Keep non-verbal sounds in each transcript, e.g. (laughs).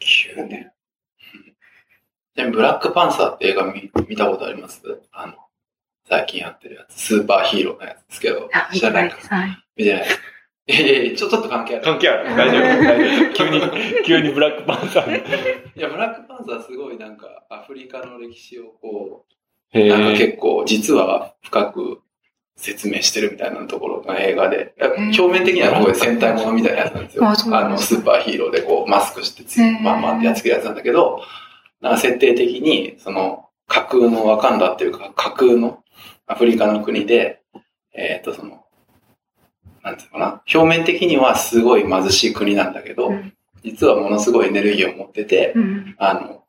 9年。でブラックパンサーって映画見見たことあります？あの、最近やってるやつ。スーパーヒーローのやつですけど。知らないか？見てない。いやいやちょ、ちょっと関係ある？関係ある。大丈夫。大丈夫。急に、(laughs) 急にブラックパンサー。いや、ブラックパンサーすごいなんか、アフリカの歴史をこう、なんか結構、実は深く説明してるみたいなところの映画で、表面的にはこういう戦隊ものみたいなやつなんですよ。あの、スーパーヒーローでこう、マスクしてつ、まんまんってやっつけるやつなんだけど、なんか設定的に、その、架空のワカンダっていうか、架空のアフリカの国で、えっ、ー、と、その、なんていうかな、表面的にはすごい貧しい国なんだけど、うん、実はものすごいエネルギーを持ってて、うん、あの、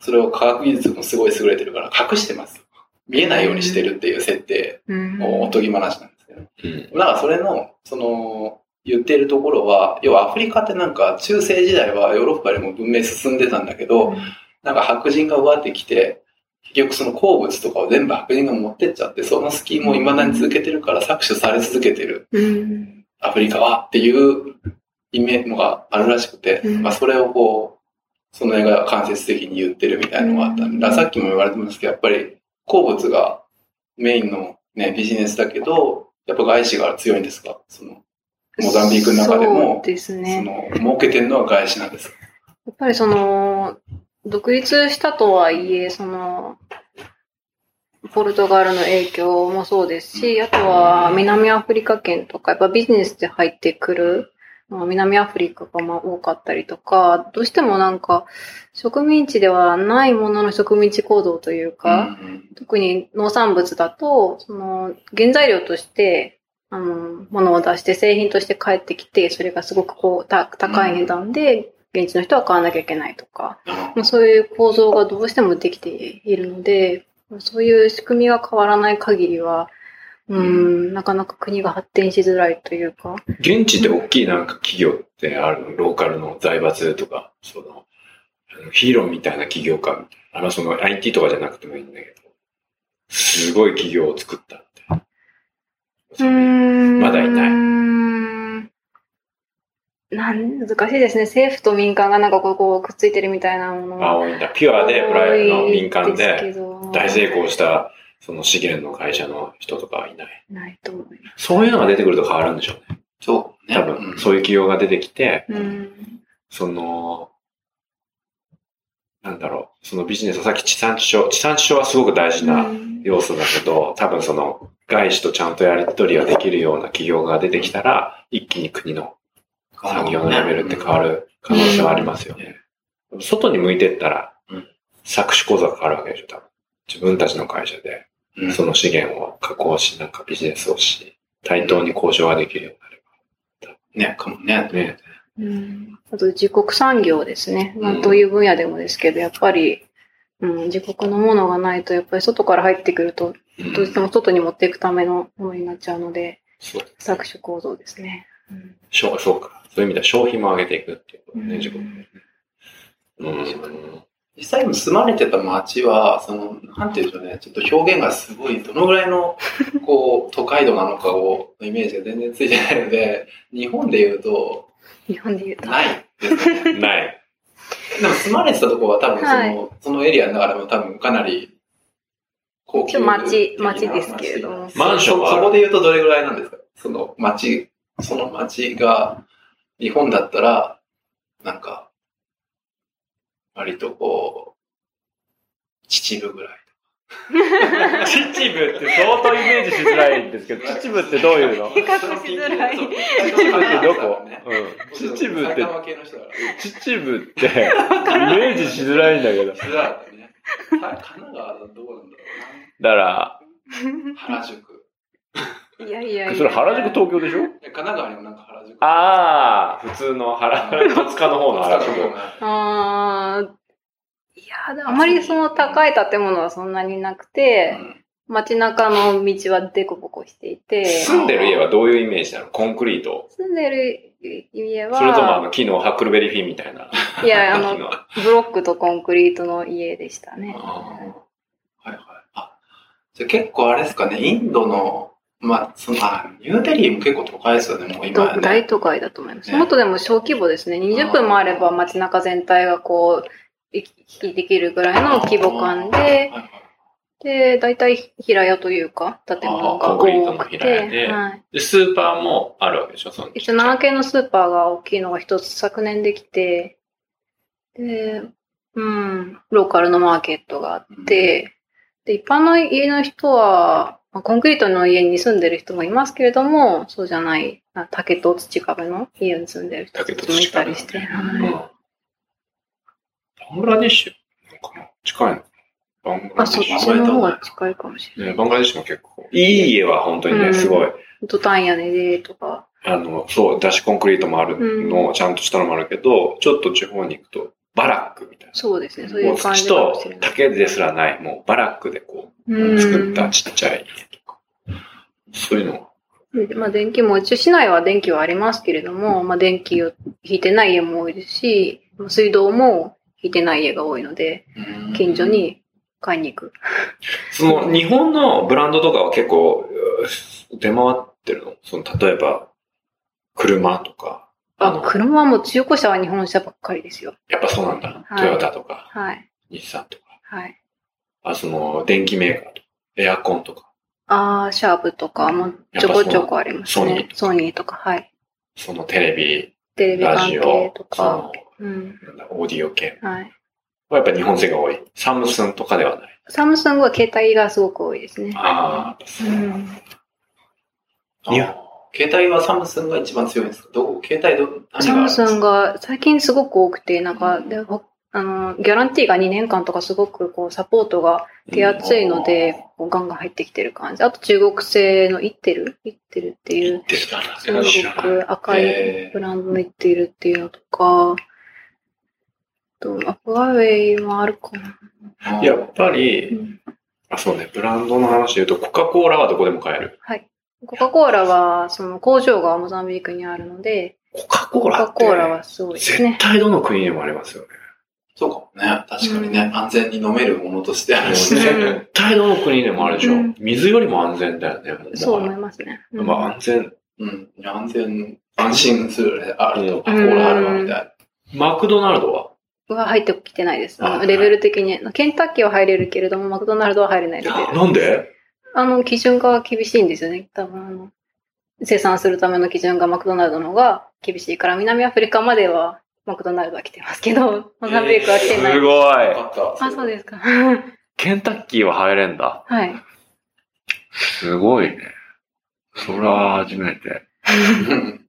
それを科学技術もすごい優れてるから隠してます。見えないようにしてるっていう設定。をおとぎ話なんですけど、うん、だからそれの、その、言っているところは、要はアフリカってなんか中世時代はヨーロッパよりも文明進んでたんだけど、なんか白人が奪ってきて、結局その鉱物とかを全部白人が持ってっちゃって、そのスキームを未だに続けてるから搾取され続けてる。アフリカはっていうイメージがあるらしくて、まあそれをこう、その映画が間接的に言ってるみたいなのがあったんで、さっきも言われてますけど、やっぱり鉱物がメインのね、ビジネスだけど、やっぱ外資が強いんですか？その、モザンビークの中でも、そうですね。その、儲けてるのは外資なんですやっぱりその、独立したとはいえ、その、ポルトガルの影響もそうですし、あとは南アフリカ圏とか、やっぱビジネスで入ってくる、南アフリカがまあ多かったりとか、どうしてもなんか植民地ではないものの植民地行動というか、特に農産物だと、その原材料として、あの、物を出して製品として帰ってきて、それがすごくこう、高い値段で現地の人は買わなきゃいけないとか、まあ、そういう構造がどうしてもできているので、そういう仕組みが変わらない限りは、うん、なかなか国が発展しづらいというか。現地で大きいなんか企業ってあるの？ローカルの財閥とか、その、ヒーローみたいな企業家、あの、その IT とかじゃなくてもいいんだけど、すごい企業を作ったって。まだいない。なん難しいですね。政府と民間がなんかこうこうくっついてるみたいなものあ、多いんだ。ピュアで、プライの民間で、大成功した、その資源の会社の人とかはいない。ないと思います。そういうのが出てくると変わるんでしょうね。そうね。多分、そういう企業が出てきて、うん、その、なんだろう、そのビジネス、さっき地産地消、地産地消はすごく大事な要素だけど、多分その外資とちゃんとやり取りができるような企業が出てきたら、一気に国の産業のレベルって変わる可能性はありますよね。外に向いてったら、搾取講座が変わるわけでしょ、多分。自分たちの会社で、その資源を加工し、なんかビジネスをし、対等に交渉ができるようになれば。ね、かもね。ねうん、あと自国産業ですね。まあ、どういう分野でもですけど、やっぱり、うん、自国のものがないと、やっぱり外から入ってくると、どうしても外に持っていくためのものになっちゃうので、搾取構造ですね。うん、そうか。そういう意味では消費も上げていくっていうことね、自国で。うん。実際に住まれてた街は、その、なんていうんでしょうね、ちょっと表現がすごい、どのぐらいの、こう、(laughs) 都会度なのかを、イメージが全然ついてないので、日本で言うと、日本で言うと。ないですね。(laughs) ない。でも住まれてたところは多分その、はい、そのエリアの中でも多分かなり、高級町、町ですけれども。マンションは？そこで言うとどれぐらいなんですか？その町、その町が、日本だったら、なんか、割とこう、秩父ぐらい。秩父って相当イメージしづらいんですけど、秩父ってどういうの？比較しづらい。秩父ってどこ、うん、秩父って、秩父ってイメージしづらいんだけど。しづらいね。神奈川はどこなんだろうな。だから、原宿。いやいやいや。それ原宿東京でしょ？神奈川にもなんか原宿。ああ、普通の原、戸塚の方の原宿。ああ、いや、あまりその高い建物はそんなになくて、うん、街中の道はデコボコしていて。住んでる家はどういうイメージなの？コンクリート住んでる家は。それともあの木のハックルベリーフィンみたいな。いや、あの、ブロックとコンクリートの家でしたね。はいはい。あ、じゃ結構あれですかね、インドのまあ、その、あ、ニューデリーも結構都会ですよね、もう今、ね。大都会だと思います。ねもっとでも小規模ですね。20分もあれば街中全体がこう、行き来できるぐらいの規模感で、はいはいで、大体平屋というか、建物が多く平屋でて、はい。で、スーパーもあるわけでしょその一応7系のスーパーが大きいのが一つ昨年できて、で、うん、ローカルのマーケットがあって、で、一般の家の人は、まあコンクリートの家に住んでる人もいますけれども、そうじゃない、あ竹と土壁の家に住んでる人たちもいたりして、バングラディッシュかな？近いのバングラあ、そっディッシュちの方が近いかもしれない。ね、バングラディッシュも結構、いい家は本当にね、うん。すごい。トタン屋根でとか、あの、そう、だしコンクリートもあるの、うんちゃんとしたのもあるけど、ちょっと地方に行くと、バラックみたいそうですね、そうな。いう感もう土と。竹ですらない、もうバラックでこうう、ん作ったちっちゃい家とか。そういうのがでまあ、電気も、一応市内は電気はありますけれども、まあ、電気を引いてない家も多いですし、水道も引いてない家が多いので、うん近所。に買いに行く。その、日本のブランドとかは結構、出回ってるの？その、例えば、車とか。ああの、車はもう中古車は日本車ばっかりですよ。やっぱそうなんだ。はいトヨタとか、はい。日産とか。はい。あ、その、電気メーカーとか、エアコンとか。ああ、シャープとかもちょこちょこありますねソニー。ソニーとか、はい。そのテレビ、テレビ関ラジオ係と、そのか。、うん。なんだオーディオ系はい。はやっぱ日本製が多い。サムスンとかではない。サムスンは携帯がすごく多いですね。ああ、うん。あ携帯はサムスンが一番強いんですか？どこ携帯ど、何サムスンが最近すごく多くて、なんか、でほあの、ギャランティーが2年間とかすごくこうサポートが手厚いので、こうガンガン入ってきてる感じ。あと中国製のイッテル。イッテルっていう、するごく赤いブランドのイッテルっていうのとか、あと、アフワウェイもあるかな。やっぱうり、ん。あ、そうね、ブランドの話で言うと、コカ・コーラはどこでも買える。はい。コカ・コーラは、その工場がモザンビークにあるので、コカ・コーコカ・ラって、コーラはすごいですね絶。対どの国にもありますよね。そうかもね。確かにね、安全に飲めるものとしてあるしうんね。絶対どの国でもあるでしょ。うん水よりも安全だよね。もそう思いますね。やまあ安全。うん。安全、安心するね。あると、うんコーラあるわ、みたいな。マクドナルドは？は入ってきてないです。レベル的に。ケンタッキーは入れるけれども、マクドナルドは入れないレベル。なんで？あの、基準が厳しいんですよね。多分、あの、生産するための基準がマクドナルドの方が厳しいから、南アフリカまではマクドナルドは来てますけど、(laughs) モザンビークは来てない。すごい。あ、そうですか。(laughs) ケンタッキーは入れんだ。はい。すごいね。それは初めて。(laughs)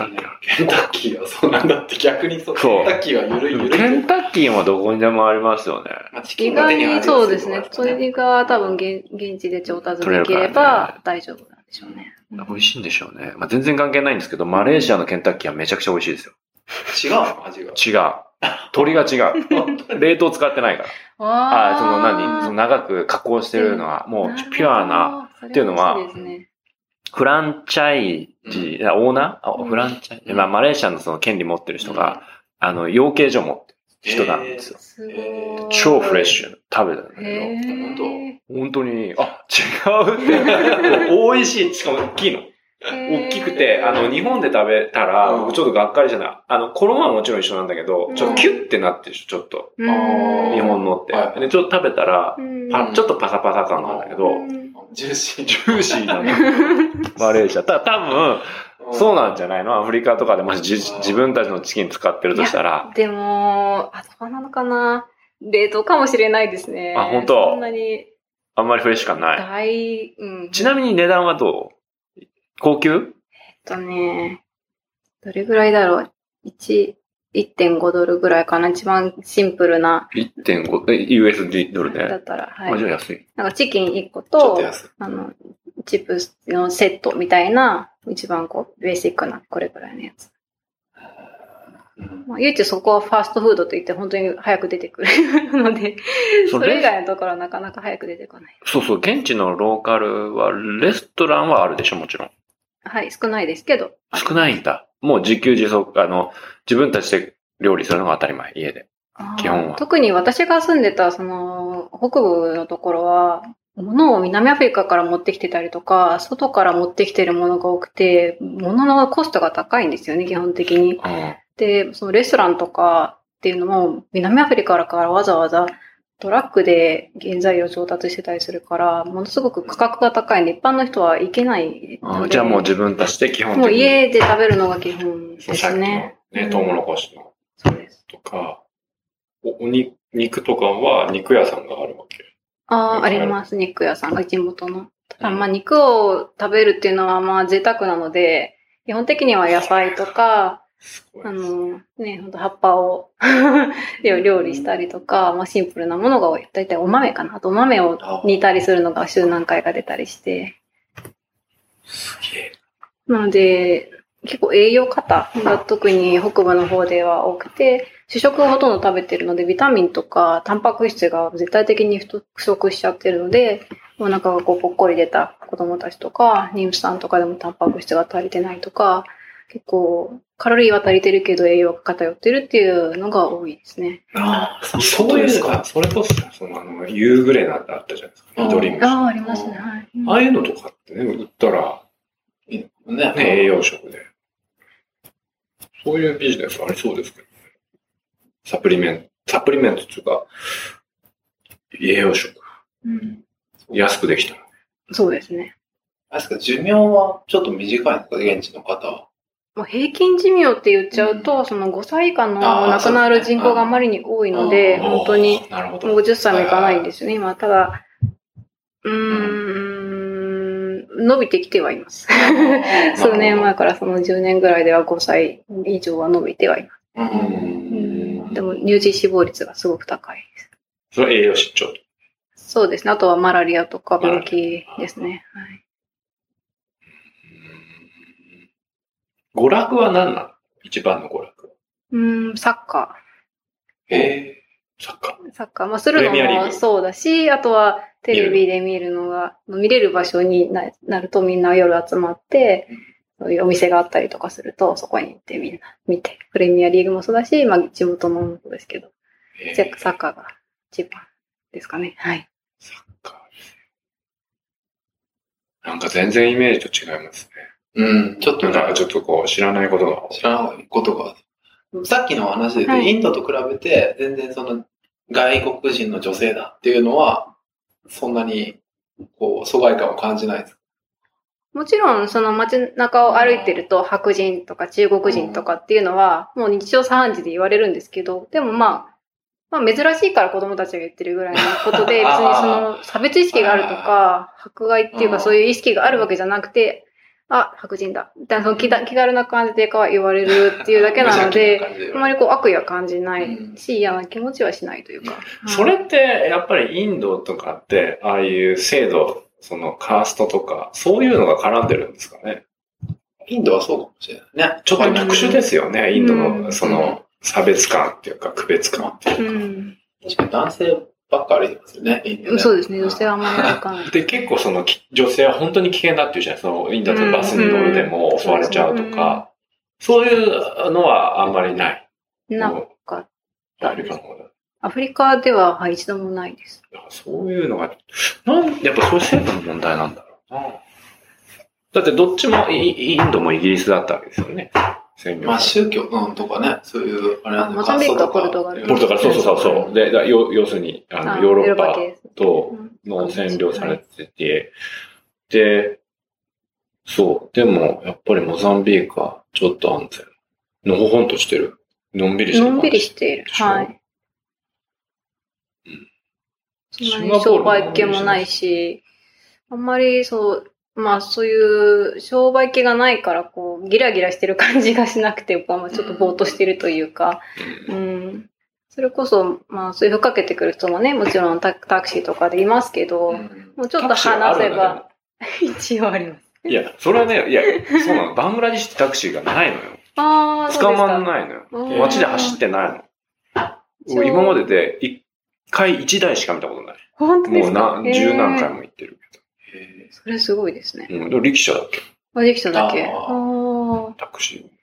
うんケンタッキーケンタッキーはそうなんだって逆にそう。そうケンタッキーはゆるいゆるい。ケンタッキーもどこにでもありますよね。まあチキ意にそうですね。それが多分現現地で調達できれば大丈夫なんでしょうね。美味しいんでしょうね。まあ、全然関係ないんですけど、マレーシアのケンタッキーはめちゃくちゃ美味しいですよ。違うの味が。違う。鶏が違う。冷凍使ってないから。ああ、その何？その長く加工してるのは、もうピュアな、なっていうのはフランチャイジ、あオーナー？あうんフランチャイジ、まあ、マレーシアのその権利持ってる人が、あの、養鶏場持ってる人なんですよ。すごい。超フレッシュ。食べたんだけど、本当？に、あ、違うって。(laughs) 美味しい。しかも大きいの。大きくて、あの、日本で食べたら、うんちょっとがっかりじゃない。あの、衣はもちろん一緒なんだけど、ちょっとキュッてなってるでしょ、ちょっと。日本のって。はいで、ちょっと食べたら、ちょっとパサパサ感なんだけど、ジューシー。ジューシーなの。(laughs) マレーシア。た多分、そうなんじゃないの？アフリカとかでもしじ自分たちのチキン使ってるとしたら、でも、あ、そうなのかな？冷凍かもしれないですね。あ本当そんなにあんまりフレッシュ感ない。大、うん。ちなみに値段はどう？高級？えっとね、どれぐらいだろう ?1、1.5ドルぐらいかな一番シンプルな、?1.5、え USD ドルで？だったら、はあ、じゃあい。安い。なんかチキン1個とと。あの、チップスのセットみたいな、一番こう、ベーシックな、これぐらいのやつ。うんまあ、唯一そこはファーストフードといって本当に早く出てくる (laughs) ので、そそれ以外のところはなかなか早く出てこない。そうそう、現地のローカルは、レストランはあるでしょ、もちろん。はい、少ないですけど。少ないんだ。もう自給自足、あの、自分たちで料理するのが当たり前、家で。基本は特に私が住んでた、その、北部のところは、物を南アフリカから持ってきてたりとか、外から持ってきてるものが多くて、物のコストが高いんですよね、基本的に。で、そのレストランとかっていうのも、南アフリカからわざわざトラックで原材料調達してたりするから、ものすごく価格が高いんで、一般の人は行けないじゃあもう自分たちで基本的に。もう家で食べるのが基本ですね。ね、トウモロコシの。そうです。とか、お、おに、肉とかは肉屋さんがあるわけああ、あります。肉屋さんが地元の。ただまあ肉を食べるっていうのはまあ贅沢なので、基本的には野菜とか、あの、ね、ほんと葉っぱを (laughs) 料理したりとか、まあシンプルなものが多い。だいたいお豆かな。あとお豆を煮たりするのが週何回か出たりして。すげえ。なので、結構栄養過多が特に北部の方では多くて、主食をほとんど食べてるので、ビタミンとかタンパク質が絶対的に不足しちゃってるので、お腹がこうぽっこり出た子供たちとか、妊婦さんとかでもタンパク質が足りてないとか、結構カロリーは足りてるけど栄養が偏ってるっていうのが多いですね。ああ、そういうか。それこそ、そのあの、夕暮れなんてあったじゃないですか。緑虫。ああ、ありますね。はい。ああいうのとかってね、売ったら、ね、ね栄養食で。そういうビジネスありそうですけどね。サプリメント、サプリメントっていうか、栄養食。うん。安くできた。そうですね。あれですか、寿命はちょっと短いんですか、現地の方は。もう平均寿命って言っちゃうと、うん、その5歳以下の亡くなる人口があまりに多いので、本当に、もう50歳もいかないんですよね、今。ただ、うーん、伸びてきてはいます。(laughs) 数年前からその10年ぐらいでは5歳以上は伸びてはいます。うんでも乳児死亡率がすごく高いです。それは栄養失調そうですね。あとはマラリアとか病気ですね。はい娯楽は何なの？一番の娯楽。うん、サッカー。ええー、サッカー。サッカー。まあ、するのもそうだし、あとはテレビで見るのが、見れる場所になるとみんな夜集まって、そういうお店があったりとかすると、そこに行ってみんな見て。プレミアリーグもそうだし、まあ、地元のもそうですけど、えー、サッカーが一番ですかね。はい。サッカー。なんか全然イメージと違いますね。うん、ちょっと、ちょっとこう、知らないことが。知らないことが。さっきの話で言うと、インドと比べて、全然その、外国人の女性だっていうのは、そんなに、こう、疎外感を感じないですもちろん、その街中を歩いてると、白人とか中国人とかっていうのは、もう日常茶飯事で言われるんですけど、でもまあ、まあ珍しいから子供たちが言ってるぐらいのことで、別にその差別意識があるとか、迫害っていうかそういう意識があるわけじゃなくて、あ、白人だ。みたいな、その気気軽な感じでか言われるっていうだけなので、あまりこう悪意は感じないし、嫌な気持ちはしないというか。それって、やっぱりインドとかって、ああいう制度、そのカーストとか、そういうのが絡んでるんですかね？インドはそうかもしれないね。ちょっと特殊ですよね、インドの、その、差別感っていうか、区別感っていうか。うん、確かに男性ばっか歩いてますよね、インドね。そうですね、女性はあんまり歩かない。(laughs) で、結構その、女性は本当に危険だっていうじゃないその、インドのバスに乗るでも襲われちゃうとか、そういうのはあんまりない。なかったアフリカの方だ。アフリカでは、はい、一度もないです。そういうのが、なんやっぱそういう制度の問題なんだろうな。だってどっちもインドもイギリスだったわけですよね。まあ宗教、うん、とかね、そういう、あれなんモザンビークはポルトガル。ポルトガル、そうそうそう。で、だ要要するに、あの、ヨーロッパとの占領されてて、で、そう。でも、やっぱりモザンビークはちょっと安全。のほほんとしてる。のんびりしてる。のんびりしている。はい。うん。そんなに商売系もないし、あんまりそう、まあそういう商売気がないからこうギラギラしてる感じがしなくて、まあちょっとぼーっとしてるというか、うん。それこそ、まあそういうふっかけてくる人もね、もちろんタクシーとかでいますけど、もうちょっと話せば、(laughs) 一応あります。いや、それはね、いや、そうなの。バングラディッシュタクシーがないのよ。ああ、捕まんないのよ。街で走ってないの。今までで一回一台しか見たことない。本当ですか？もうな、十何回も行ってる。それすごいですね。うん、力車だっけ？あ、力車だけ。ああ。タクシー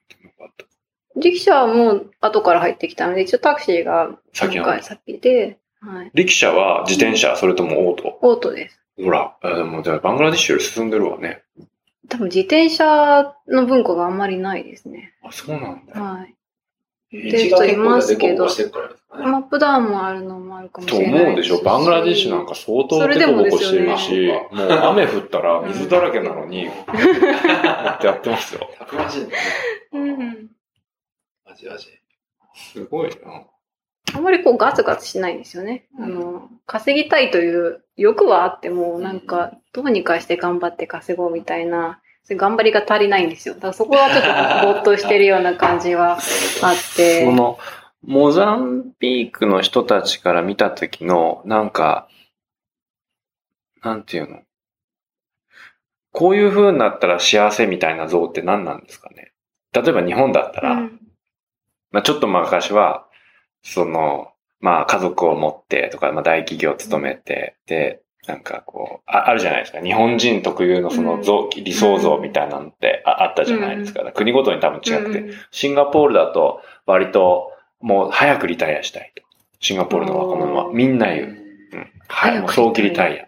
力車はもう後から入ってきたので、一応タクシーが先先で、はい。力車は自転車、それともオート？オートです。ほら、あでも、じゃあバングラデシュより進んでるわね。多分自転車の文化があんまりないですね。あ、そうなんだ。はい。道が結構でこぼしてるからですかね。マップダウンもあるのもあるかもしとれない思うでしょ。バングラディッシュなんか相当デコボコしてるし、もう雨降ったら水だらけなのに、ってやってますよ。たくましいね。うん。アジア人。すごいな。あんまりこうガツガツしないんですよね。あの、稼ぎたいという欲はあっても、なんか、どうにかして頑張って稼ごうみたいな、頑張りが足りないんですよ。だからそこはちょっとぼーっとしてるような感じは (laughs) あって。その、モザンビークの人たちから見た時の、なんか、なんていうの？こういう風になったら幸せみたいな像って何なんですかね？例えば日本だったら、うんまあちょっと昔は、その、まあ家族を持ってとか、まあ大企業を勤めて、で、なんかこう、ああるじゃないですか。日本人特有のその像、理想像みたいなのってああったじゃないですか。国ごとに多分違くて、うんシンガポールだと割ともう早くリタイアしたいと。シンガポールの若者はみんな言う。うん。はい、もう早期リタイア。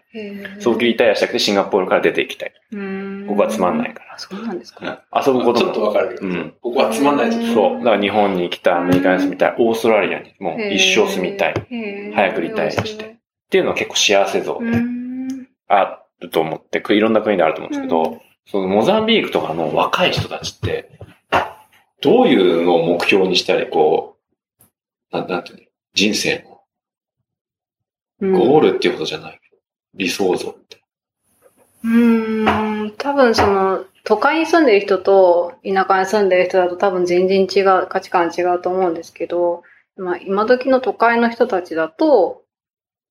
早期リタイアしたくてシンガポールから出ていきたい。うんここはつまんないから。あそうなんですか。遊ぶことも。ちょっとわかるけど、うんここはつまんないですそう。だから日本に来たアメリカに住みたい。オーストラリアにもう一生住みたい。早くリタイアして。ていうのは結構幸せ像でうん。あると思って、いろんな国であると思うんですけど、うん。そのモザンビークとかの若い人たちって、どういうのを目標にしたり、こう、なんなんていうの？人生のゴールっていうことじゃないけど、理想像って。うーん、多分その、都会に住んでる人と田舎に住んでる人だと多分全然違う、価値観違うと思うんですけど、まあ今時の都会の人たちだと、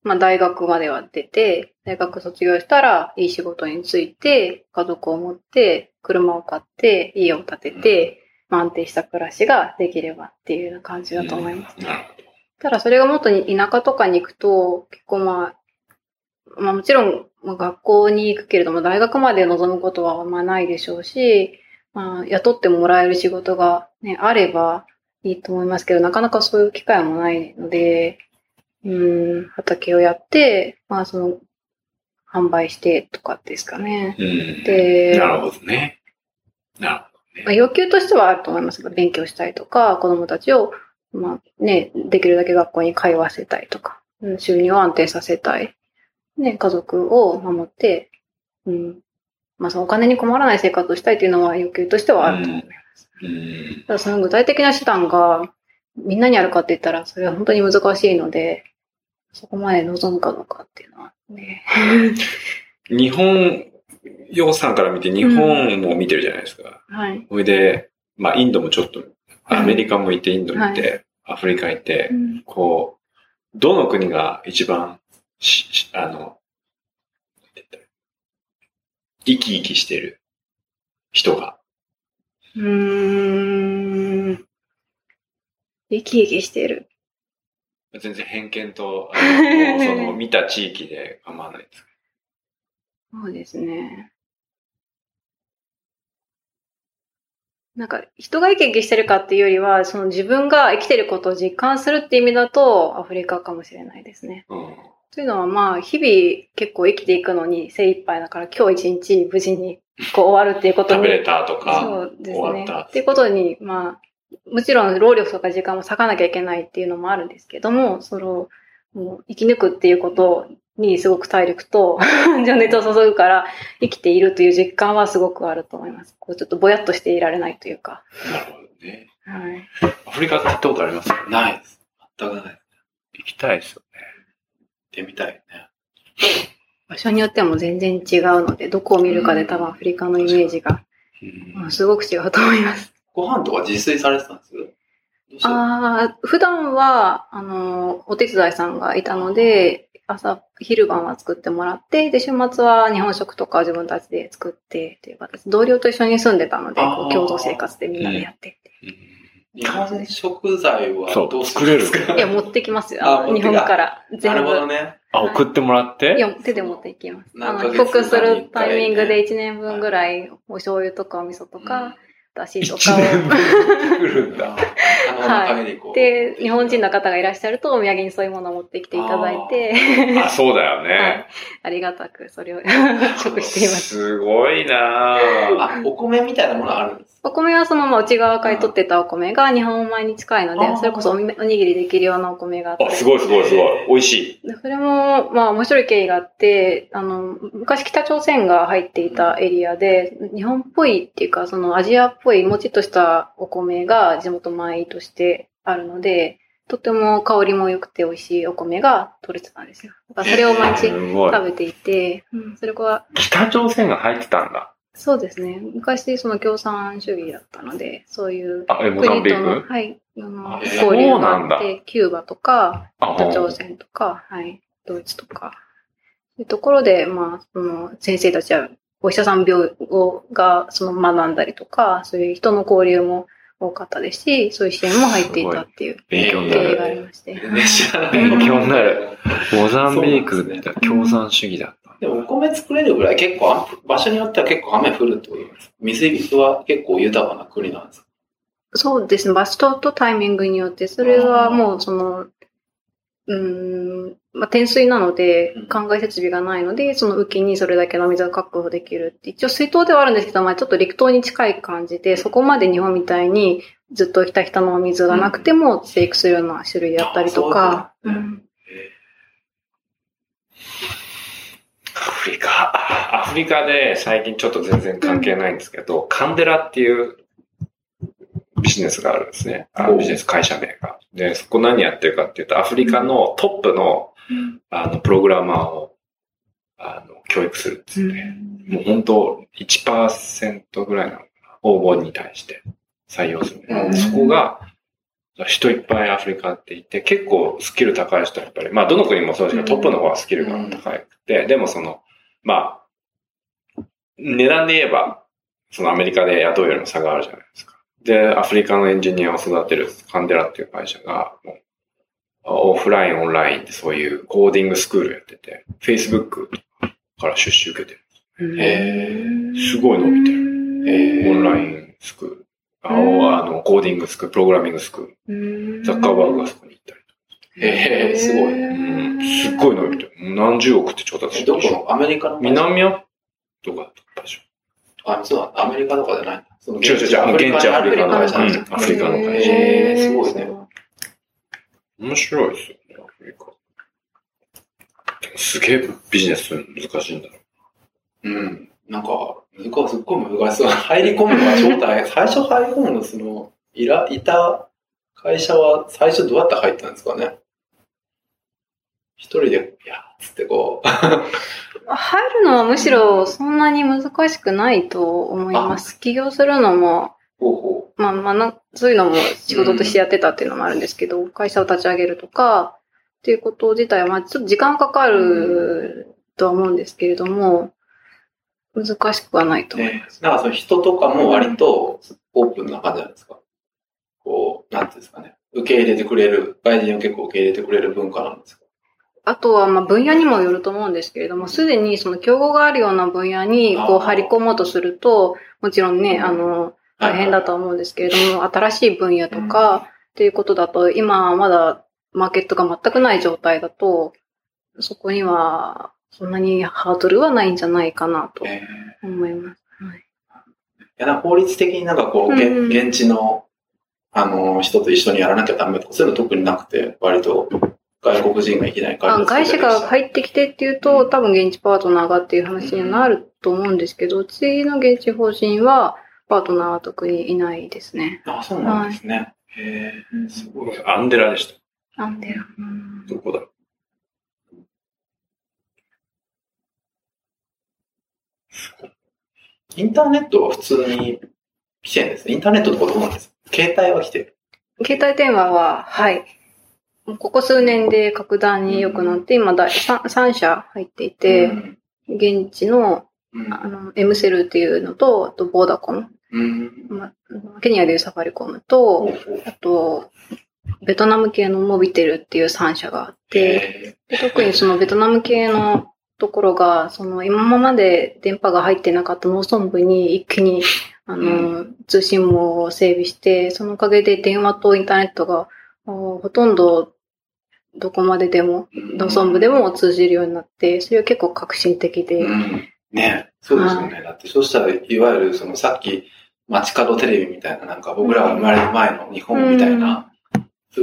まあ大学までは出て、大学卒業したらいい仕事に就いて、家族を持って、車を買って、家を建てて、まあ安定した暮らしができればっていうような感じだと思います。なるただそれがもっと田舎とかに行くと、結構まあ、まあもちろんまあ学校に行くけれども、大学まで望むことはまあないでしょうし、まあ雇ってもらえる仕事がね、あればいいと思いますけど、なかなかそういう機会もないので、うん、畑をやって、まあその、販売してとかですかね。うん。で、なるほどね。なるほまあ、要求としてはあると思いますが、勉強したいとか、子供たちを、まあね、できるだけ学校に通わせたいとか、うん収入を安定させたい。ね、家族を守って、うん。まあ、そのお金に困らない生活をしたいというのは要求としてはあると思います。どね。うん。ただその具体的な手段がみんなにあるかって言ったら、それは本当に難しいので、そこまで望むかどうかっていうのはね。日本、洋さんから見て日本も見てるじゃないですか。はい。それで、まあインドもちょっと、アメリカもいて、インドもいて、アフリカいてう、んこう、どの国が一番し、しあの、生き生きしてる人が？うーん。生き生きしてる。全然偏見と、(laughs) その見た地域で構わないです。そうですね。なんか、人が生き生きしてるかっていうよりは、その自分が生きてることを実感するっていう意味だと、アフリカかもしれないですね。うん。というのは、まあ、日々結構生きていくのに精一杯だから、今日一日無事にこう終わるっていうことに。食べれたとか、そうですね。終わったっていうことに、まあ、もちろん労力とか時間も割かなきゃいけないっていうのもあるんですけども、その、もう生き抜くっていうことにすごく体力と (laughs) 情熱を注ぐから生きているという実感はすごくあると思います。こうちょっとぼやっとしていられないというか。なるほどね。はい。アフリカって行ったことあります？ないです。全くない。行きたいですよね。行ってみたいね。場所によっても全然違うので、どこを見るかで多分アフリカのイメージが、うんうんすごく違うと思います。ご飯とか自炊されてたんですああ、普段は、あの、お手伝いさんがいたので、朝、昼晩は作ってもらって、で、週末は日本食とか自分たちで作って、という形で、同僚と一緒に住んでたので、こう共同生活でみんなでやってって。日本食材はそうどうするんですか？いや、持ってきますよ。日本から。な全部。るほどね。あ、送ってもらって？いや、手で持っていきます。あの、帰国するタイミングでかに1年分ぐらい、お醤油とかお味噌とか、だしとかを。来るんだ。はい。で、日本人の方がいらっしゃると、お土産にそういうものを持ってきていただいて。あそうだよね、はい。ありがたく、それを (laughs) 食しています。すごいなあ、お米みたいなものあるんですお米はそのまま内側買い取ってたお米が日本米に近いので、それこそおにぎりできるようなお米があって。あ、すごいすごいすごい。美味しい。それも、まあ面白い経緯があって、あの、昔北朝鮮が入っていたエリアで、日本っぽいっていうか、そのアジアっぽいもちっとしたお米が地元米としてあるので、とても香りも良くて美味しいお米が取れてたんですよ。だからそれを毎日食べていて、うん、それは。北朝鮮が入ってたんだ。そうですね。昔その共産主義だったので、そういう国との、はい、あの交流があって、キューバとか、北朝鮮とか、はい、ドイツとか、いうところで、まあ、その先生たちはお医者さん病がその学んだりとか、そういう人の交流も多かったですし、そういう支援も入っていたっていう経緯がありまして。勉強になる。モザンビークって共産主義だった。でもお米作れるぐらい結構、場所によっては結構雨降るってことです水は結構豊かな国なんですか？そうですね。場所とタイミングによって、それはもうその、うん、まあ、天水なので、灌漑設備がないので、その雨季にそれだけの水が確保できるって。一応水筒ではあるんですけど、まあ、ちょっと陸島に近い感じで、そこまで日本みたいにずっとひたひたの水がなくても生育するような種類だったりとか。うん、アフリカ。アフリカで最近ちょっと全然関係ないんですけど、カンデラっていうビジネスがあるんですね。あビジネス会社名が。で、そこ何やってるかっていうと、アフリカのトップの、あの、プログラマーを、あの、教育するんですね。もう本当1%ぐらいなのかな。応募に対して採用する。そこが、人いっぱいアフリカっていて、結構スキル高い人はやっぱり、まあどの国もそうですけど、トップの方はスキルが高くて、でもその、まあ、値段で言えば、そのアメリカで雇うよりも差があるじゃないですか。で、アフリカのエンジニアを育てるカンデラっていう会社が、オフライン、オンラインってそういうコーディングスクールやってて、Facebook から出資受けてる。へすごい伸びてる。オンラインスクール。あの、コーディングスクール、プログラミングスクール。ザッカーバーグがそこに行ったりとか。へえ、すごい。うん、すっごい伸びてる。何十億って調達してる。どこアメリカの南アとかだったでしょ。あ、そうアメリカとかじゃないその違う違う違う、現地アフリカの会社。アフリカの会社。へえ、すごいね。面白いですよね、アフリカ。すげえビジネス難しいんだろう。うん。なんか、難すっごい難しそう。(laughs) 入り込むのは超大変。(laughs) 最初入り込むの、その、いら、いた会社は最初どうやって入ったんですかね一人で、いや、つってこう。(laughs) 入るのはむしろそんなに難しくないと思います。起業するのも、ほうほうまあまあな、そういうのも仕事としてやってたっていうのもあるんですけど、うん、会社を立ち上げるとか、っていうこと自体は、まあちょっと時間かかるとは思うんですけれども、難しくはないと思います。なんかその人とかも割とオープンな感じなんですか？こう、なんていうんですかね。受け入れてくれる、外人を結構受け入れてくれる文化なんですか？あとは、まあ、分野にもよると思うんですけれども、すでにその競合があるような分野に、こう、張り込もうとすると、もちろんね、あの、大変だと思うんですけれども、新しい分野とか、っていうことだと、今まだマーケットが全くない状態だと、そこには、そんなにハードルはないんじゃないかなと思います。はい、いや法律的になんかこう、現地の、あの、人と一緒にやらなきゃダメとか、そういうの特になくて、割と外国人がいきなりあ外資が入ってきてっていうと、多分現地パートナーがっていう話になると思うんですけど、うちの現地法人は、パートナーは特にいないですね。あ、そうなんですね。はい、へえ、すごい。アンデラでした。アンデラ。どこだ？インターネットは普通に来てるんですね。インターネットとかどうなんですか携帯は来てる携帯電話は、はい。ここ数年で格段に良くなって、今だ 3, 3社入っていて、現地のあの、エムセルっていうのと、あと、ボーダコン。ま、ケニアでいうサファリコムと、あと、ベトナム系のモビテルっていう3社があって、で特にそのベトナム系のところが、その今まで電波が入ってなかった農村部に一気に、あの、通信網を整備して、そのおかげで電話とインターネットがほとんどどこまででも、農村部でも通じるようになって、それは結構革新的で。うん、ねそうですよね。だってそうしたら、いわゆるそのさっき街角テレビみたいな、なんか僕らが生まれる前の日本みたいな、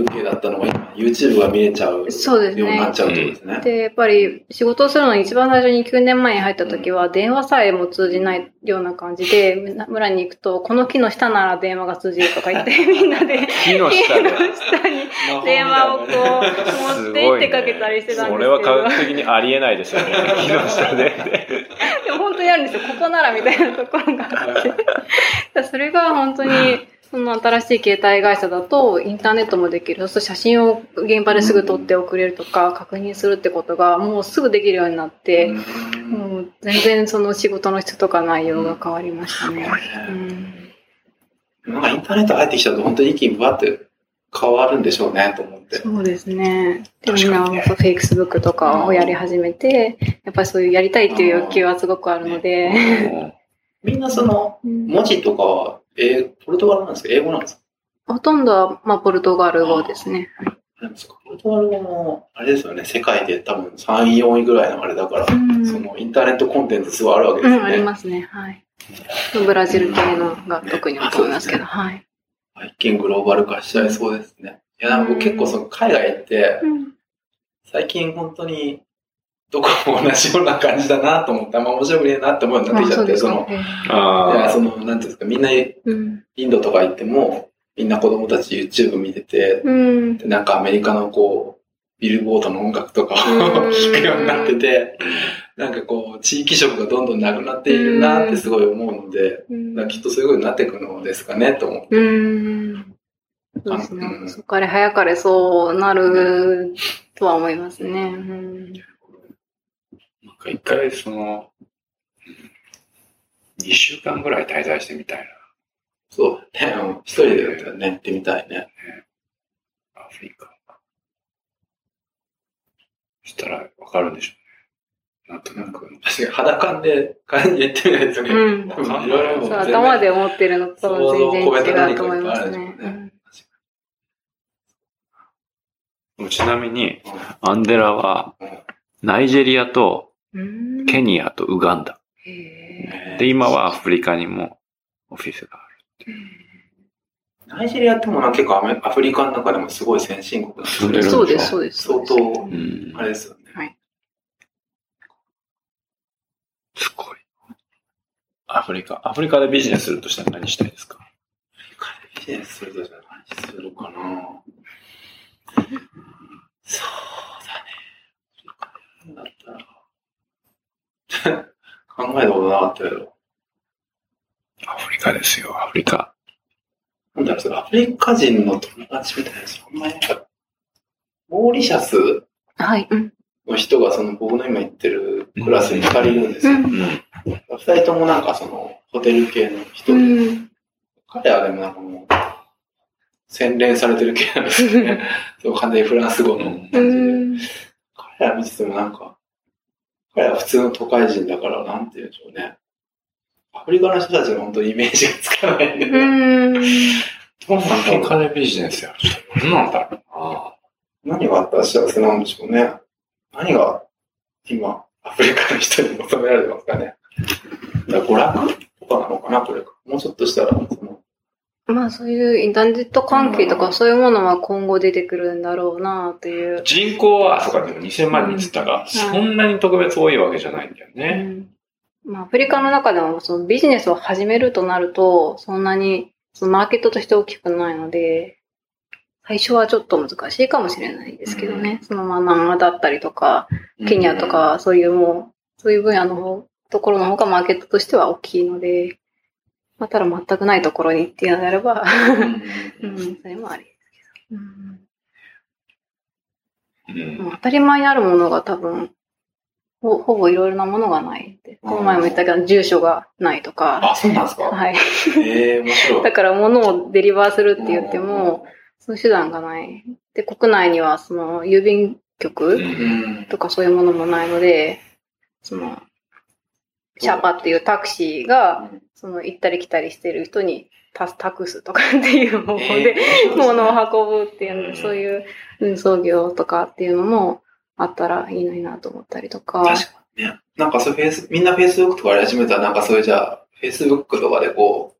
風景だったのが今 YouTube が見れちゃうようになっちゃうとですね。で、やっぱり仕事をするのに一番最初に9年前に入った時は電話さえも通じないような感じで、村に行くと、この木の下なら電話が通じるとか言って、(laughs) みんなで木の下に電話をこう持って行ってかけたりしてたんですけど。それは科学的にありえないですよね。(laughs) 木の下で。でも本当にあるんですよ。ここならみたいなところがあって。(laughs) それが本当に、その新しい携帯会社だとインターネットもできる。そうすると写真を現場ですぐ撮って送れるとか、確認するってことがもうすぐできるようになって、もう全然その仕事の質とか内容が変わりましたね。うん、なんかインターネット入ってきちゃうと本当に一気にバって変わるんでしょうね、と思って。そうですね。で、みんな、フェイクスブックとかをやり始めて、やっぱりそういうやりたいっていう欲求はすごくあるので。みんなその、文字とかはえー、ポルトガルなんですか？英語なんですか？ほとんどは、まあ、ポルトガル語ですね。なんですかポルトガル語も、あれですよね、世界で多分3位、4位ぐらいのあれだから、うん、そのインターネットコンテンツすごいあるわけですね。うん、ありますね、はい。ブラジル系のが特に多いますけど、はい。一見グローバル化しちゃいそうですね。いや、なんか僕結構その海外行って、最近本当にどこも同じような感じだなと思って、あんま面白くねえなって思うようになってきちゃって、その、いや、その、なんていうんですか、みんな、インドとか行っても、みんな子供たち YouTube 見てて、うん、でなんかアメリカのこう、ビルボードの音楽とかを聴くようになってて、なんかこう、地域色がどんどんなくなっているなってすごい思うので、うん、きっとそういう風になっていくのですかね、と思って。うん。そうですね。そこから早かれそうなるとは思いますね。うん一回その、2週間ぐらい滞在してみたいな。そう、ね、一人でね、行ってみたいね。アフリカ。したらわかるんでしょうね。なんとなく。確かに肌感で感じ行ってみないとね。うん。いろいろ。そう、頭で思ってるのと全然違うと思いますね。ちなみに、アンデラは、ナイジェリアとケニアとウガンダ。で、今はアフリカにもオフィスがある。ナイジェリアってもな結構アフリカの中でもすごい先進国なんですそうです、そうです。相当、あれですよね。はい。すごい。アフリカ。アフリカでビジネスするとしたら何したいですか？アフリカでビジネスするとしたら何するかなそうだね。だったら。考えたことなかったけど。アフリカですよ、アフリカ。なんだろう、それアフリカ人の友達みたいな、そんなにモーリシャスはい。の人がその僕の今行ってるクラスに二人いるんですよ。二、うん、人ともなんかそのホテル系の人で、うん、彼はでもなんかもう、洗練されてる系なんですよね。(laughs) そう完全にフランス語の感じで。彼ら見ててもなんか、彼は普通の都会人だから、なんて言うんでしょうね。アフリカの人たちの本当にイメージがつかないんで、ね。どうなんだ金ビジネスやる何なんだろうな？何があったら幸せなんでしょうね。何が今、アフリカの人に求められてますかね。だ娯楽とかなのかな、これ。もうちょっとしたら、そのまあそういうインターネット関係とかそういうものは今後出てくるんだろうなという。人口は、そうか、でも2000万人って言ったが、うん、そんなに特別多いわけじゃないんだよね。うん、まあアフリカの中でもそのビジネスを始めるとなると、そんなにそのマーケットとして大きくないので、最初はちょっと難しいかもしれないですけどね。うん、そのままだったりとか、ケニアとか、そういうもう、そういう分野のところの方がマーケットとしては大きいので、まあ、ただ全くないところにっていうのであれば、うん、それもありですけど。うん、当たり前にあるものが多分、ほほぼいろいろなものがないこの前も言ったけど、住所がないとか。あ、そうなんですか？はい。ええー、面白い。だから物をデリバーするって言っても、その手段がない。で、国内にはその郵便局とかそういうものもないので、その、シャーパっていうタクシーが、その行ったり来たりしてる人に託すとかっていう方法で、物を運ぶっていうの、そういう運送業とかっていうのもあったらいいのになと思ったりとか。確かにね。なんかそうフェイス、みんなフェイスブックとかやり始めたら、なんかそういうじゃあ、フェイスブックとかでこう、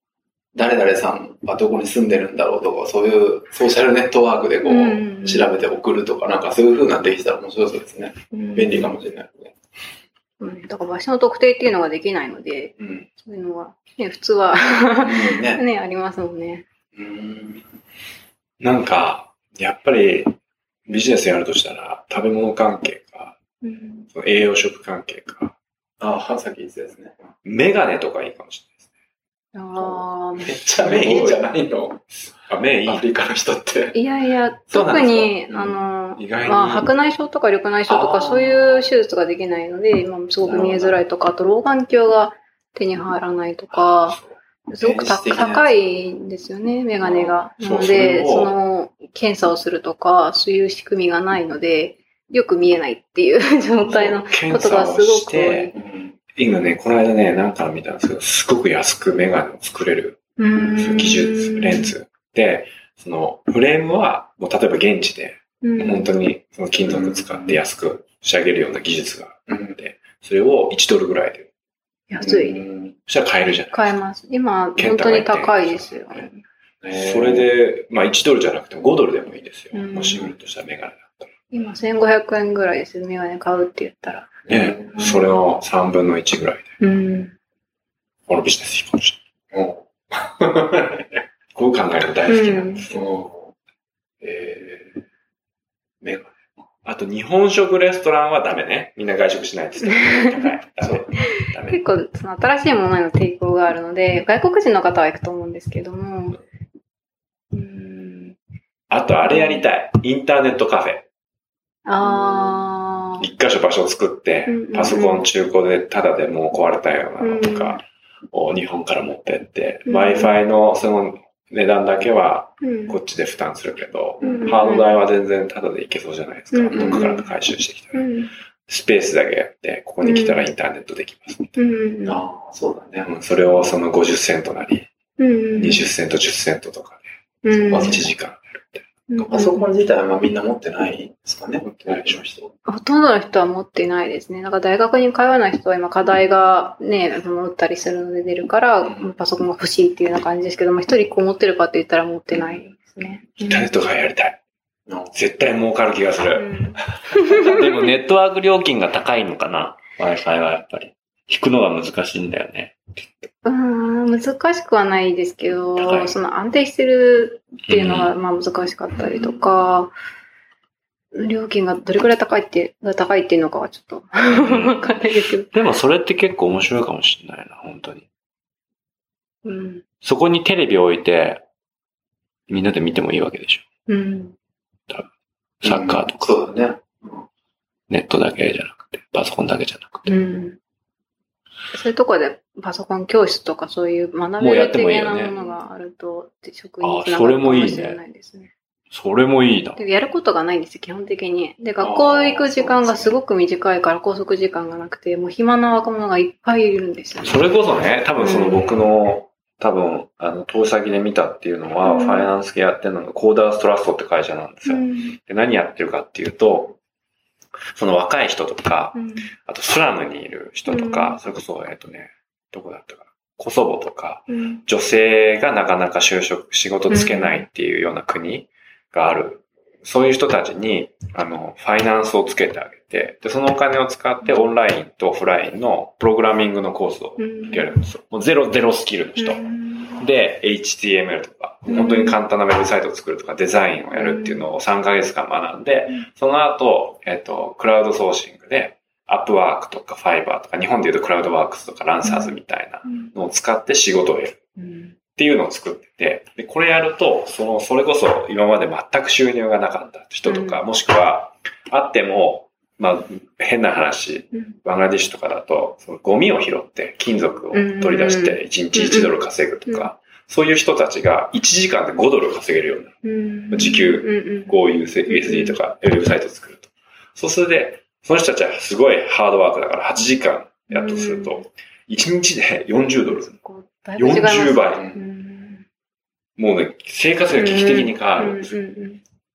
誰々さんはどこに住んでるんだろうとか、そういうソーシャルネットワークでこう、調べて送るとか、なんかそういう風なできたら面白そうですね。便利かもしれないね。うん、だから場所の特定っていうのができないので、うん、そういうのは、ね、普通はね (laughs) ね、ありますもんね。うんなんか、やっぱりビジネスやるとしたら、食べ物関係か、うん、その栄養食関係か。ああ、さっき言ってたですね。メガネとかいいかもしれない。ああ、めっちゃ目いいんじゃないの？あ、目いいアフリカの人って。いやいや、特に、あの、まあ、白内障とか緑内障とかそういう手術ができないので、今すごく見えづらいとか、あと老眼鏡が手に入らないとか、すごく高いんですよね、メガネが。なので、その、検査をするとか、そういう仕組みがないので、よく見えないっていう (laughs) 状態のことがすごく多い。今ね、この間ね、何か見たんですけど、すごく安くメガネを作れる技術、レンズ。で、そのフレームは、もう例えば現地で、本当にその金属使って安く仕上げるような技術があって、それを1ドルぐらいで。安い。そしたら買えるじゃない買えます。今、本当に高いですよ。それで、まあ1ドルじゃなくて5ドルでもいいですよ。もし売るとしたらメガネだったら。今1500円ぐらいですよ、メガネ買うって言ったら。ね、それを3分の1ぐらいで。うん。このビジネスいいかもしれない。こう考えるの大好きなんですけど、うん、えー、メガネ。あと日本食レストランはダメね。みんな外食しないです。(laughs) 結構、その新しいものへの抵抗があるので、外国人の方は行くと思うんですけども。うん、あと、あれやりたい。インターネットカフェ。ああ。一箇所場所を作って、パソコン中古でタダでもう壊れたようなのとかを日本から持ってって、Wi-Fi のその値段だけはこっちで負担するけど、うん、ハード代は全然タダでいけそうじゃないですか。どっかから回収してきたら。スペースだけやって、ここに来たらインターネットできます。みたいな。ああ、そうだね。それをその50セントなり、20セント、10セントとかで、1時間パソコン自体はみんな持ってないですかね持ってないでしょ、人。ほとんどの人は持ってないですね。なんか大学に通わない人は今課題がね、持ったりするので出るから、パソコンが欲しいっていうような感じですけども、一人こう持ってるかって言ったら持ってないですね。インターネットがやりたい。絶対儲かる気がする。うん、(laughs) でもネットワーク料金が高いのかな ?Wi-Fi はやっぱり。引くのが難しいんだよね。うん、難しくはないですけど、その安定してるっていうのがまあ難しかったりとか、うん、料金がどれくらい高いって、高いっていうのかはちょっとわかんないですけど。でもそれって結構面白いかもしれないな、本当に。うん。そこにテレビ置いて、みんなで見てもいいわけでしょ。うん。サッカーとか。そうだね。ネットだけじゃなくて、パソコンだけじゃなくて。うん。そういうとこでパソコン教室とかそういう学べる的なものがあると、職員につながるかもしれないですね。それもいいな。やることがないんですよ、基本的に。で、学校行く時間がすごく短いから拘束時間がなくて、もう暇な若者がいっぱいいるんですよね。それこそね、多分その僕の、うん、多分、あの、投資先で見たっていうのは、うん、ファイナンス系やってるのが、コーダーストラストって会社なんですよ。うん、で何やってるかっていうと、その若い人とか、うん、あとスラムにいる人とか、うん、それこそ、えっとね、どこだったかな？コソボとか、うん、女性がなかなか就職、仕事つけないっていうような国がある。そういう人たちに、あの、ファイナンスをつけてあげて、で、そのお金を使ってオンラインとオフラインのプログラミングのコースを受けるんですよ。もうゼロ、ゼロスキルの人。で、HTML とか、本当に簡単なウェブサイトを作るとか、デザインをやるっていうのを3ヶ月間学んで、その後、えっと、クラウドソーシングで、アップワークとかファイバーとか、日本で言うとクラウドワークスとかランサーズみたいなのを使って仕事を得る。っていうのを作ってて、で、これやると、その、それこそ今まで全く収入がなかった人とか、もしくは、あっても、まあ、変な話、バングラディッシュとかだと、そのゴミを拾って金属を取り出して1日1ドル稼ぐとか、そういう人たちが1時間で5ドル稼げるような、時給、こういう USD とかウェブサイトを作ると。そうするで、その人たちはすごいハードワークだから8時間やっとすると、1日で40ドル。こうだいぶ違います40倍。うん。もうね、生活が危機的に変わる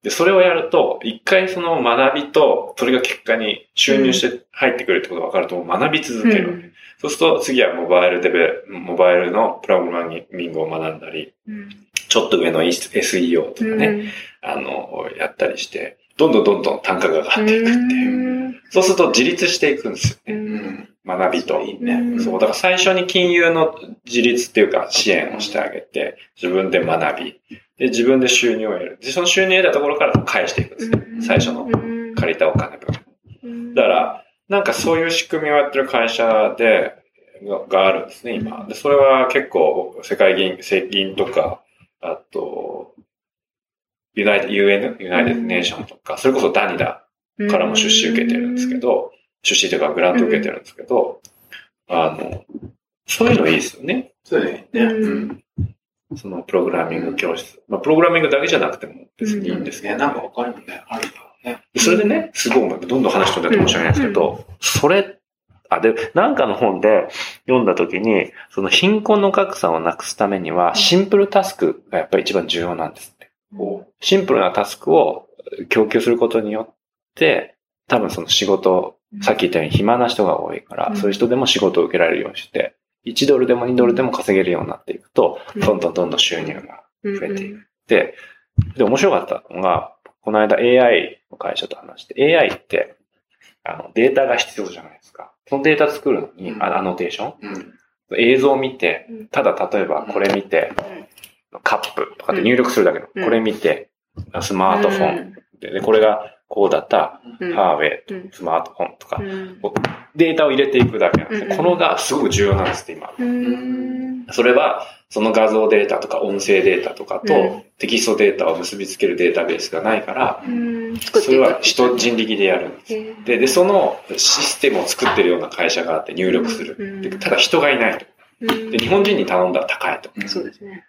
で、それをやると、一回その学びと、それが結果に収入して入ってくるってことが分かると、学び続けるわけ。そうすると、次はモバイルデベ、モバイルのプログラミングを学んだり、うんちょっと上の SEO とかね、あの、やったりして、どんどんどんどん単価が上がっていくっていう。そうすると自立していくんですよね。うん。学びと。いいね。そう、だから最初に金融の自立っていうか支援をしてあげて、自分で学び、で、自分で収入を得る。で、その収入を得たところから返していくんですよ。最初の借りたお金分。だから、なんかそういう仕組みをやってる会社で、ががあるんですね、今。で、それは結構、世界銀、世銀とか、あと、ユナイテッド、UN、ユナイテッドネーションとか、それこそダニダからも出資受けてるんですけど、出資というかグラント受けてるんですけど、あの、そういうのいいですよね。そうだよね。うん。そのプログラミング教室。まあ、プログラミングだけじゃなくても別にいいんですけど、ね、なんか他にもね、あるからね。それでね、すごい、どんどん話飛んでて申し訳ないですけど、それ、あ、で、なんかの本で読んだ時に、その貧困の格差をなくすためには、シンプルタスクがやっぱり一番重要なんですって。シンプルなタスクを供給することによって、多分その仕事、さっき言ったように暇な人が多いから、うん。そういう人でも仕事を受けられるようにして、1ドルでも2ドルでも稼げるようになっていくと、うん。どんどんどんどん収入が増増えていく。で、で、面白かったのが、この間 AI の会社と話して、AI って、あの、データが必要じゃないですか。そのデータ作るのに、うん。あアノテーションうん。映像を見てうん、ただ例えばこれ見て、カップとかで入力するだけの、うん。これ見て、スマートフォン。で、でこれがこうだった、うん。ハーウェイ、うん。スマートフォンとかう、ん。データを入れていくだけなんですこのがすごく重要なんですって、今。うん。それは、その画像データとか音声データとかうん。とテキストデータを結びつけるデータベースがないから、それは人、人力でやるんです。で、で、そのシステムを作ってるような会社があって入力する。ただ人がいないと。うん。で、日本人に頼んだら高いと。そうですね。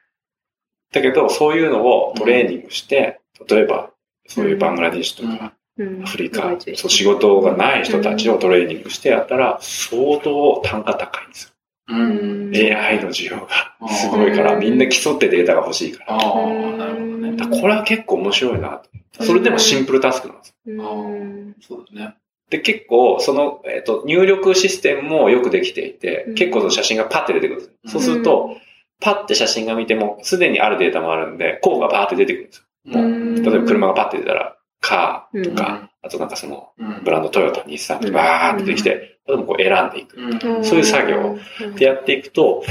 だけど、そういうのをトレーニングして、例えば、そういうバングラディッシュとか、うんアフリカ、そう仕事がない人たちをトレーニングしてやったら、相当単価高いんですよ。うん。AI の需要がすごいから、うんみんな競ってデータが欲しいから。ああ、なるほどね。だからこれは結構面白いなと。それでもシンプルタスクなんですよ。うんそうだね。で、結構、その、えっ、と、入力システムもよくできていてうん、結構その写真がパッて出てくるんです。そうすると、パッて写真が見ても、すでにあるデータもあるんで、コードがバーって出てくるんですよ。例えば車がパッて出たら、カーとうか、あとなんかその、うん。ブランドトヨタ、日産ってバーって出てきて、例えばこう選んでいく。うん。そういう作業でやっていくと、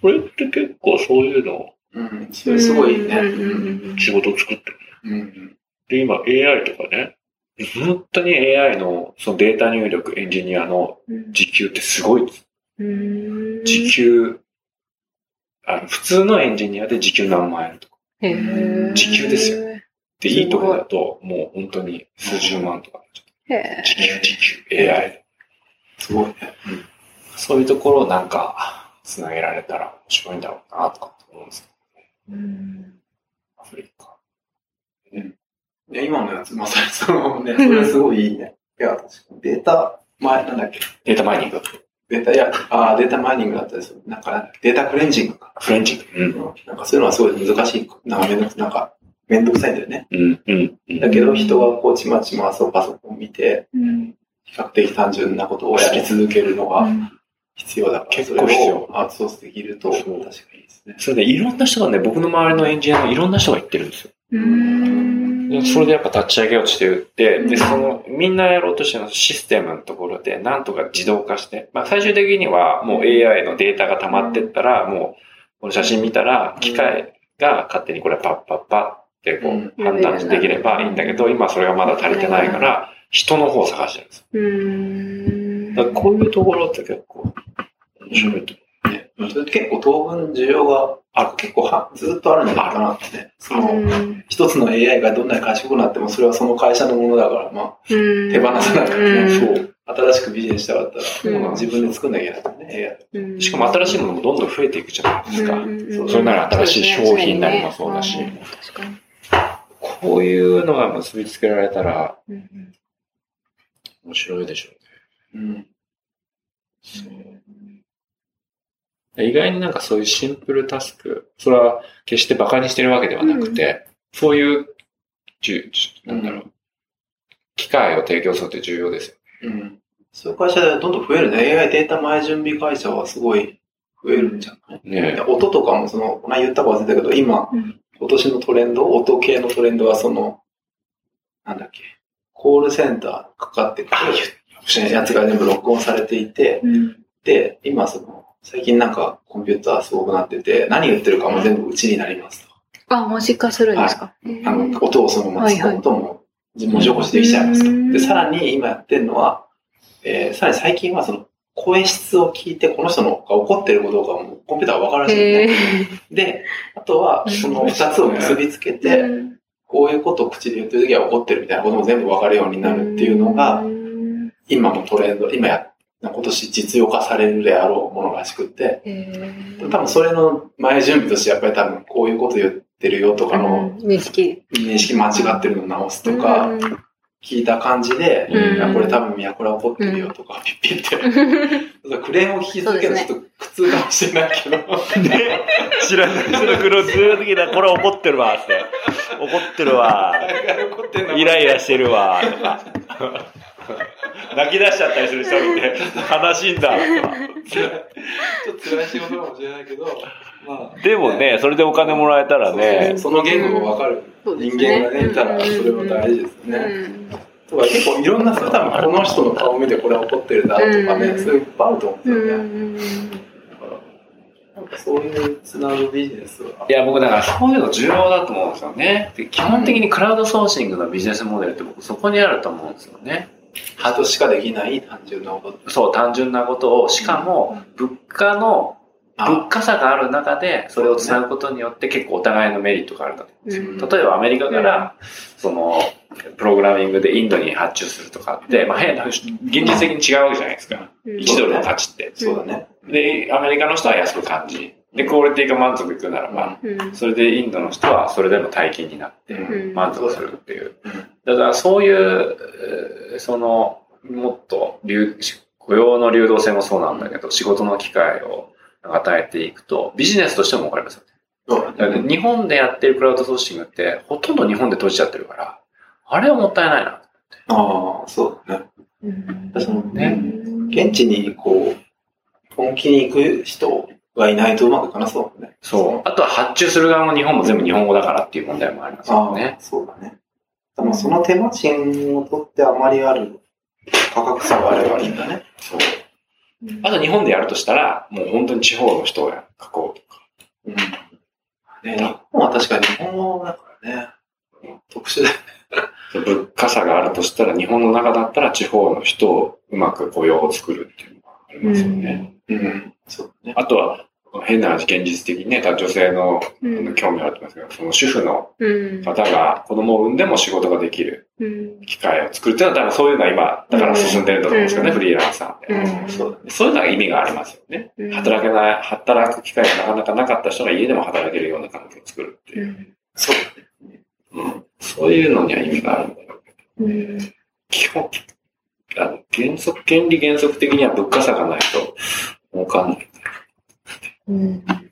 これって結構そういうのをうん。それすごいね。仕事を作ってる。うん。で、今 AI とかね、本当に AI のそのデータ入力エンジニアの時給ってすごいです。うん時給、あの、普通のエンジニアで時給何万円とか。時給ですよで、いいところだと、もう本当に数十万とかになっちゃへう。時給、時給、AI。すごいね。そういうところをなんか、つなげられたら面白いんだろうな、とかって思うんですけーうんど、アフリカ。いや、今のやつ、まさにそのね、それすごいいいね。いや、確かに。データ、前、なんだっけ？データマイニング。データ、いや、あーデータマイニングだったですよ。なんか、データクレンジングか。フレンチング。うん。うんなんかそういうのはすごい難しい。なんかめんどくなんか、めんどくさいんだよね。うん。うん。うんだけど、人がこう、ちまちまそうパソコンを見て、うん比較的単純なことをやり続けるのが必要だから、結構必要アウトソースできると、確かにいいですね。それでいろんな人がね、僕の周りのエンジニアのいろんな人が言ってるんですよ。うんでそれでやっぱ立ち上げようとして言って、うん。で、その、みんなやろうとしてるのシステムのところで、なんとか自動化して、まあ最終的にはもう AI のデータが溜まってったら、もう、この写真見たら、機械が勝手にこれパッパッパってこうん。う判断できればいいんだけど、今それがまだ足りてないから、人の方を探してるんですうん。よ。だからこういうところって結構面白いとね、それ結構当分需要がある、結構はずっとあるんじゃないかなってね。その、うん一つの AI がどんなに賢くなっても、それはその会社のものだから、まあ、手手放さないからね。うんそう。新しくビジネスしたかったら、自分で作んなきゃいけないね、うんしかも新しいものもどんどん増えていくじゃないですか。うんそれなら新しい商品なりもそうだしこういうのが結びつけられたら、うん面白いでしょうね。うん。意外になんかそういうシンプルタスク、それは決して馬鹿にしてるわけではなくて、そういう、なんだろう、機会を提供するって重要ですよ。うん。そういう会社でどんどん増えるね。AI データ前準備会社はすごい増えるんじゃない？ねで音とかもその、この間言ったか忘れたけど、今、うん今年のトレンド、音系のトレンドはその、なんだっけ、コールセンターかかってくるやつが全部録音されていて、うん。で、今その、最近なんかコンピューターすごくなってて、何言ってるかも全部うちになりますと。あ、文字化するんですか、あの、音をそのままはいはい。音も文字起こしできちゃいますと。うん。で、さらに今やってるのは、えーさらに最近はその、声質を聞いて、この人のが怒ってるかどうかもコンピューターがわかるらしいんへで、あとは、その二つを結びつけて、うん。こういうことを口で言ってるときは怒ってるみたいなことも全部わかるようになるっていうのがう、ん。今のトレンド、今や、今年実用化されるであろうものらしくって、多分それの前準備としてやっぱり多分こういうこと言ってるよとかのうん。認識。認識間違ってるのを直すとかうん。聞いた感じで、うん。いやこれ多分宮古ら怒ってるよとか、ピッピって、クレームを聞き続けるのちょっと苦痛かもしれないけど、知らない。人の苦労ずーっと聞いた。ら、これ怒ってるわ、って。怒ってるわ。(laughs) 怒ってんのイライラしてるわ、とか。(laughs) 泣き出しちゃったりする人見て、(laughs) 悲しいんだ、とか。ちょっと辛い仕事かもしれないけど、まあ、でもね、それでお金もらえたらね、その言語がわかる人間がね、いたら、それも大事ですうね。んとか結構いろんな、それ多分この人の顔見てこれ怒ってるだろうとかね、うんそういういっぱいあると思うんうですよね。そういうつなぐビジネスは。いや、僕だからそういうの重要だと思うんですよね。で基本的にクラウドソーシングのビジネスモデルって僕そこにあると思うんですよね。人しかできない単純なこと。そう、単純なことを、しかも物価の、物価差がある中でそれをつなぐことによって結構お互いのメリットがあると例えばアメリカから、その、プログラミングでインドに発注するとかって、まあ変な、現実的に違うわけじゃないですか。うん1ドルの価値って。そうだね。で、アメリカの人は安く感じ。で、クオリティが満足いくならば、うんそれでインドの人はそれでも大金になってうん満足するっていううん。だからそういう、えーその、もっと流、雇用の流動性もそうなんだけど、仕事の機会を与えていくと、ビジネスとしても分かりますよね。そうだから日本でやってるクラウドソーシングって、ほとんど日本で閉じちゃってるから、あれはもったいないな。ああ、そうだね。うんそのね現地にこう、本気に行く人がいないとうまくいかなそうだもんね。そう。あとは発注する側も日本も全部日本語だからっていう問題もありますああ、よね。そうだね。でもその手間賃を取ってあまりある価格差があればいいんだね。そう。あと日本でやるとしたら、もう本当に地方の人を囲うとか。うん。ね、日本は確かに日本語だからね。特殊だよね。物価差があるとしたら、日本の中だったら地方の人をうまく雇用を作るっていうのがありますよね。うん。そうだね。あとは、変な話、現実的にね、女性のうん興味あると思いますけど、その主婦のうん方が子供を産んでも仕事ができるうん機会を作るっていうのは、多分そういうのは今、だから進んでるんだと思うんですよね、うんフリーランサーで。うんそう。そういうのが意味がありますよね。うん働けない、働く機会がなかなかなかった人が家でも働けるような環境を作るっていう。うんそうだね。うん、そういうのには意味があるんだよ。うん基本、あの原則、原理原則的には物価差がないとわかんない。うん